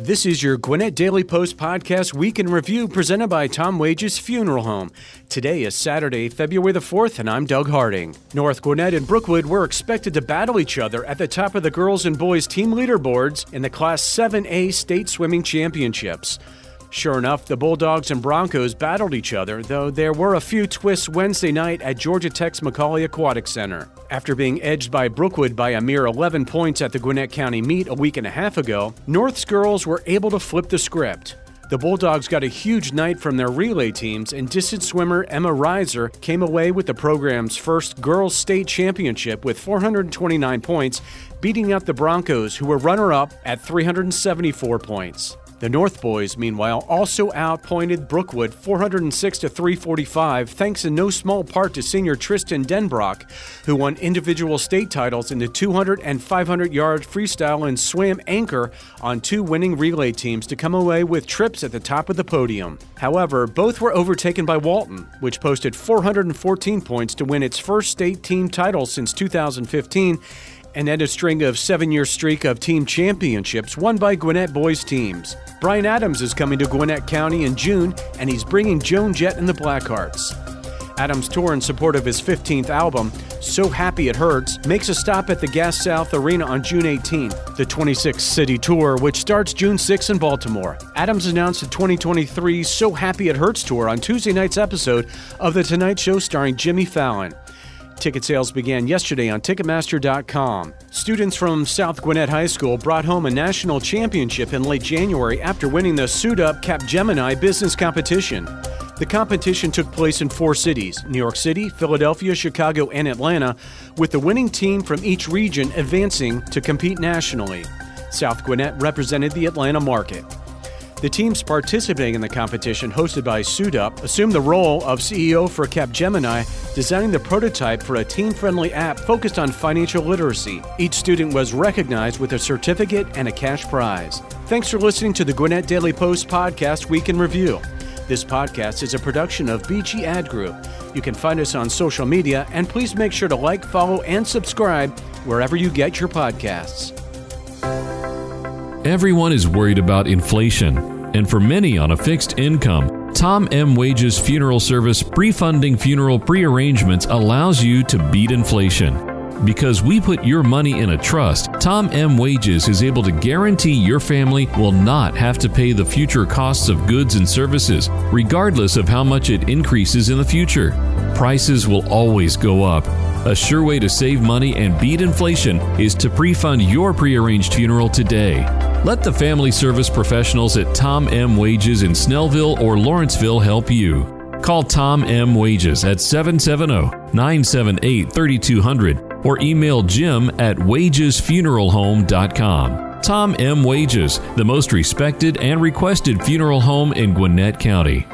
This is your Gwinnett Daily Post Podcast Week in Review presented by Tom Wages Funeral Home. Today is Saturday, February the 4th, and I'm Doug Harding. North Gwinnett and Brookwood were expected to battle each other at the top of the girls and boys team leaderboards in the Class 7A State Swimming Championships. Sure enough, the Bulldogs and Broncos battled each other, though there were a few twists Wednesday night at Georgia Tech's McAuley Aquatic Center. After being edged by Brookwood by a mere 11 points at the Gwinnett County meet a week and a half ago, North's girls were able to flip the script. The Bulldogs got a huge night from their relay teams, and distance swimmer Emma Reiser came away with the program's first girls' state championship with 429 points, beating out the Broncos, who were runner up at 374 points. The North Boys, meanwhile, also outpointed Brookwood 406 to 345, thanks in no small part to senior Tristan Denbrock, who won individual state titles in the 200 and 500 yard freestyle and swam anchor on two winning relay teams to come away with trips at the top of the podium. However, both were overtaken by Walton, which posted 414 points to win its first state team title since 2015 and end a string of seven year streak of team championships won by Gwinnett boys teams. Bryan Adams is coming to Gwinnett County in June, and he's bringing Joan Jett and the Blackhearts. Adams' tour in support of his 15th album, So Happy It Hurts, makes a stop at the Gas South Arena on June 18th. The 26 city tour, which starts June 6 in Baltimore. Adams announced the 2023 So Happy It Hurts tour on Tuesday night's episode of The Tonight Show starring Jimmy Fallon. Ticket sales began yesterday on Ticketmaster.com. Students from South Gwinnett High School brought home a national championship in late January after winning the Suit Up Capgemini business competition. The competition took place in four cities New York City, Philadelphia, Chicago, and Atlanta, with the winning team from each region advancing to compete nationally. South Gwinnett represented the Atlanta market. The teams participating in the competition, hosted by Suit Up, assumed the role of CEO for Capgemini, designing the prototype for a teen friendly app focused on financial literacy. Each student was recognized with a certificate and a cash prize. Thanks for listening to the Gwinnett Daily Post podcast Week in Review. This podcast is a production of BG Ad Group. You can find us on social media, and please make sure to like, follow, and subscribe wherever you get your podcasts. Everyone is worried about inflation, and for many on a fixed income, Tom M. Wages Funeral Service pre-funding funeral prearrangements allows you to beat inflation. Because we put your money in a trust, Tom M. Wages is able to guarantee your family will not have to pay the future costs of goods and services, regardless of how much it increases in the future. Prices will always go up. A sure way to save money and beat inflation is to pre fund your prearranged funeral today. Let the family service professionals at Tom M. Wages in Snellville or Lawrenceville help you. Call Tom M. Wages at 770 978 3200 or email jim at wagesfuneralhome.com. Tom M. Wages, the most respected and requested funeral home in Gwinnett County.